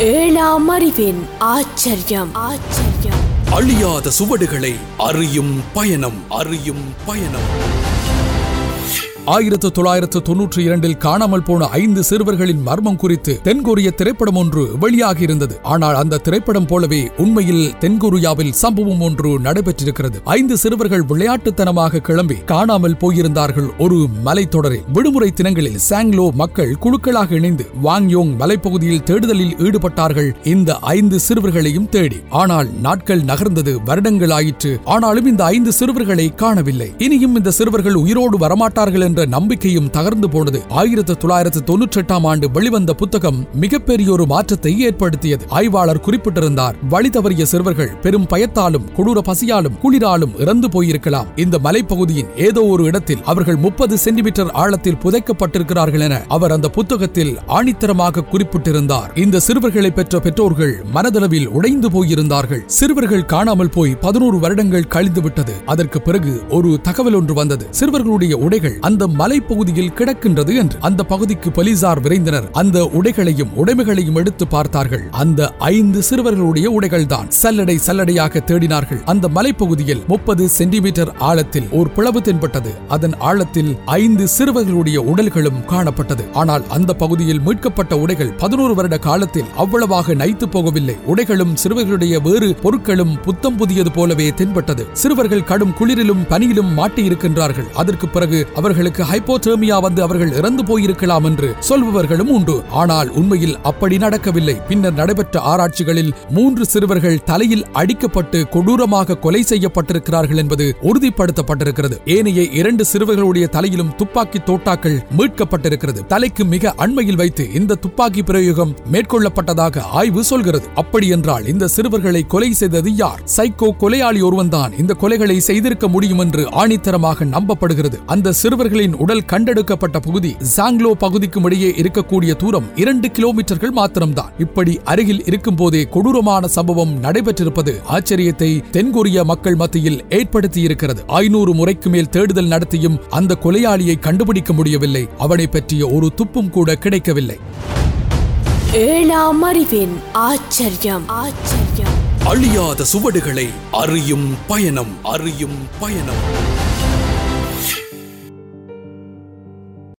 ஏழாம் அறிவின் ஆச்சரியம். ஆச்சரியம். அழியாத சுவடுகளை அறியும் பயணம் அறியும் பயணம். ஆயிரத்து தொள்ளாயிரத்து தொன்னூற்றி இரண்டில் காணாமல் போன ஐந்து சிறுவர்களின் மர்மம் குறித்து தென்கொரிய திரைப்படம் ஒன்று வெளியாகி இருந்தது ஆனால் அந்த திரைப்படம் போலவே உண்மையில் தென்கொரியாவில் சம்பவம் ஒன்று நடைபெற்றிருக்கிறது. ஐந்து சிறுவர்கள் விளையாட்டுத்தனமாக கிளம்பி காணாமல் போயிருந்தார்கள் ஒரு மலைத்தொடரில் விடுமுறை தினங்களில் சாங்லோ மக்கள் குழுக்களாக இணைந்து வாங்யோங் மலைப்பகுதியில் தேடுதலில் ஈடுபட்டார்கள். இந்த ஐந்து சிறுவர்களையும் தேடி. ஆனால் நாட்கள் நகர்ந்தது வருடங்கள் ஆயிற்று. ஆனாலும் இந்த ஐந்து சிறுவர்களை காணவில்லை. இனியும் இந்த சிறுவர்கள் உயிரோடு வரமாட்டார்கள் என்று நம்பிக்கையும் தகர்ந்து போனது. ஆயிரத்தி தொள்ளாயிரத்தி தொன்னூற்றி எட்டாம் ஆண்டு வெளிவந்த புத்தகம் மிகப்பெரிய ஒரு மாற்றத்தை ஏற்படுத்தியது. ஆய்வாளர் குறிப்பிட்டிருந்தார் வழி தவறிய சிறுவர்கள் பெரும் பயத்தாலும் கொடூர பசியாலும் குளிராலும் இறந்து போயிருக்கலாம். இந்த மலைப்பகுதியின் ஏதோ ஒரு இடத்தில் அவர்கள் முப்பது சென்டிமீட்டர் ஆழத்தில் புதைக்கப்பட்டிருக்கிறார்கள் என அவர் அந்த புத்தகத்தில் ஆணித்தரமாக குறிப்பிட்டிருந்தார். இந்த சிறுவர்களை பெற்ற பெற்றோர்கள் மனதளவில் உடைந்து போயிருந்தார்கள். சிறுவர்கள் காணாமல் போய் பதினோரு வருடங்கள் கழிந்து விட்டது அதற்கு பிறகு ஒரு தகவல் ஒன்று வந்தது. சிறுவர்களுடைய உடைகள் அந்த மலைப்பகுதியில் கிடக்கின்றது என்று. அந்த பகுதிக்கு போலீசார் விரைந்தனர். அந்த உடைகளையும் உடைமைகளையும் எடுத்து பார்த்தார்கள். அந்த ஐந்து சிறுவர்களுடைய உடைகள் தான் சல்லடை சல்லடையாக தேடினார்கள். அந்த மலைப்பகுதியில் முப்பது சென்டிமீட்டர் ஆழத்தில் ஒரு பிளவு தென்பட்டது. அதன் ஆழத்தில் ஐந்து சிறுவர்களுடைய உடல்களும் காணப்பட்டது. ஆனால் அந்த பகுதியில் மீட்கப்பட்ட உடைகள் பதினோரு வருட காலத்தில் அவ்வளவாக நைத்து போகவில்லை. உடைகளும் சிறுவர்களுடைய வேறு பொருட்களும் புத்தம் புதியது போலவே தென்பட்டது. சிறுவர்கள் கடும் குளிரிலும் பனியிலும் மாட்டியிருக்கின்றார்கள். அதற்கு பிறகு அவர்களுக்கு ஹைப்போதேர்மியா வந்து அவர்கள் இறந்து போயிருக்கலாம் என்று சொல்பவர்களும் உண்டு. ஆனால் உண்மையில் அப்படி நடக்கவில்லை. பின்னர் நடைபெற்ற ஆராய்ச்சிகளில் மூன்று சிறுவர்கள் தலையில் அடிக்கப்பட்டு கொடூரமாக கொலை செய்யப்பட்டிருக்கிறார்கள் என்பது உறுதிப்படுத்தப்பட்டிருக்கிறது. ஏனைய இரண்டு சிறுவர்களுடைய தலையிலும் துப்பாக்கி தோட்டாக்கள் மீட்கப்பட்டிருக்கிறது. தலைக்கு மிக அண்மையில் வைத்து இந்த துப்பாக்கி பிரயோகம் மேற்கொள்ளப்பட்டதாக ஆய்வு சொல்கிறது. அப்படி என்றால் இந்த சிறுவர்களை கொலை செய்தது யார்? சைக்கோ கொலையாளி ஒருவன்தான். இந்த கொலைகளை செய்திருக்க முடியும் என்று ஆணித்தரமாக நம்பப்படுகிறது. அந்த சிறுவர்களின் உடல் கண்டெடுக்கப்பட்ட பகுதி சாங்லோ பகுதிக்கும் இடையே இருக்கக்கூடிய தூரம் இரண்டு கிலோமீட்டர்கள் மாத்திரம்தான். இப்படி அருகில் இருக்கும் போதே கொடூரமான சம்பவம் நடைபெற்றிருப்பது ஆச்சரியத்தை தென்கொரிய மக்கள் மத்தியில் ஏற்படுத்தியிருக்கிறது. ஐநூறு முறைக்கு மேல் தேடுதல் நடத்தியும் அந்த கொலையாளியை கண்டுபிடிக்க முடியவில்லை. அவனை பற்றிய ஒரு துப்பும் கூட கிடைக்கவில்லை. ஏழாம் அறிவின் ஆச்சரியம். ஆச்சரியம். அழியாத சுவடுகளை அறியும் பயணம் அறியும் பயணம்.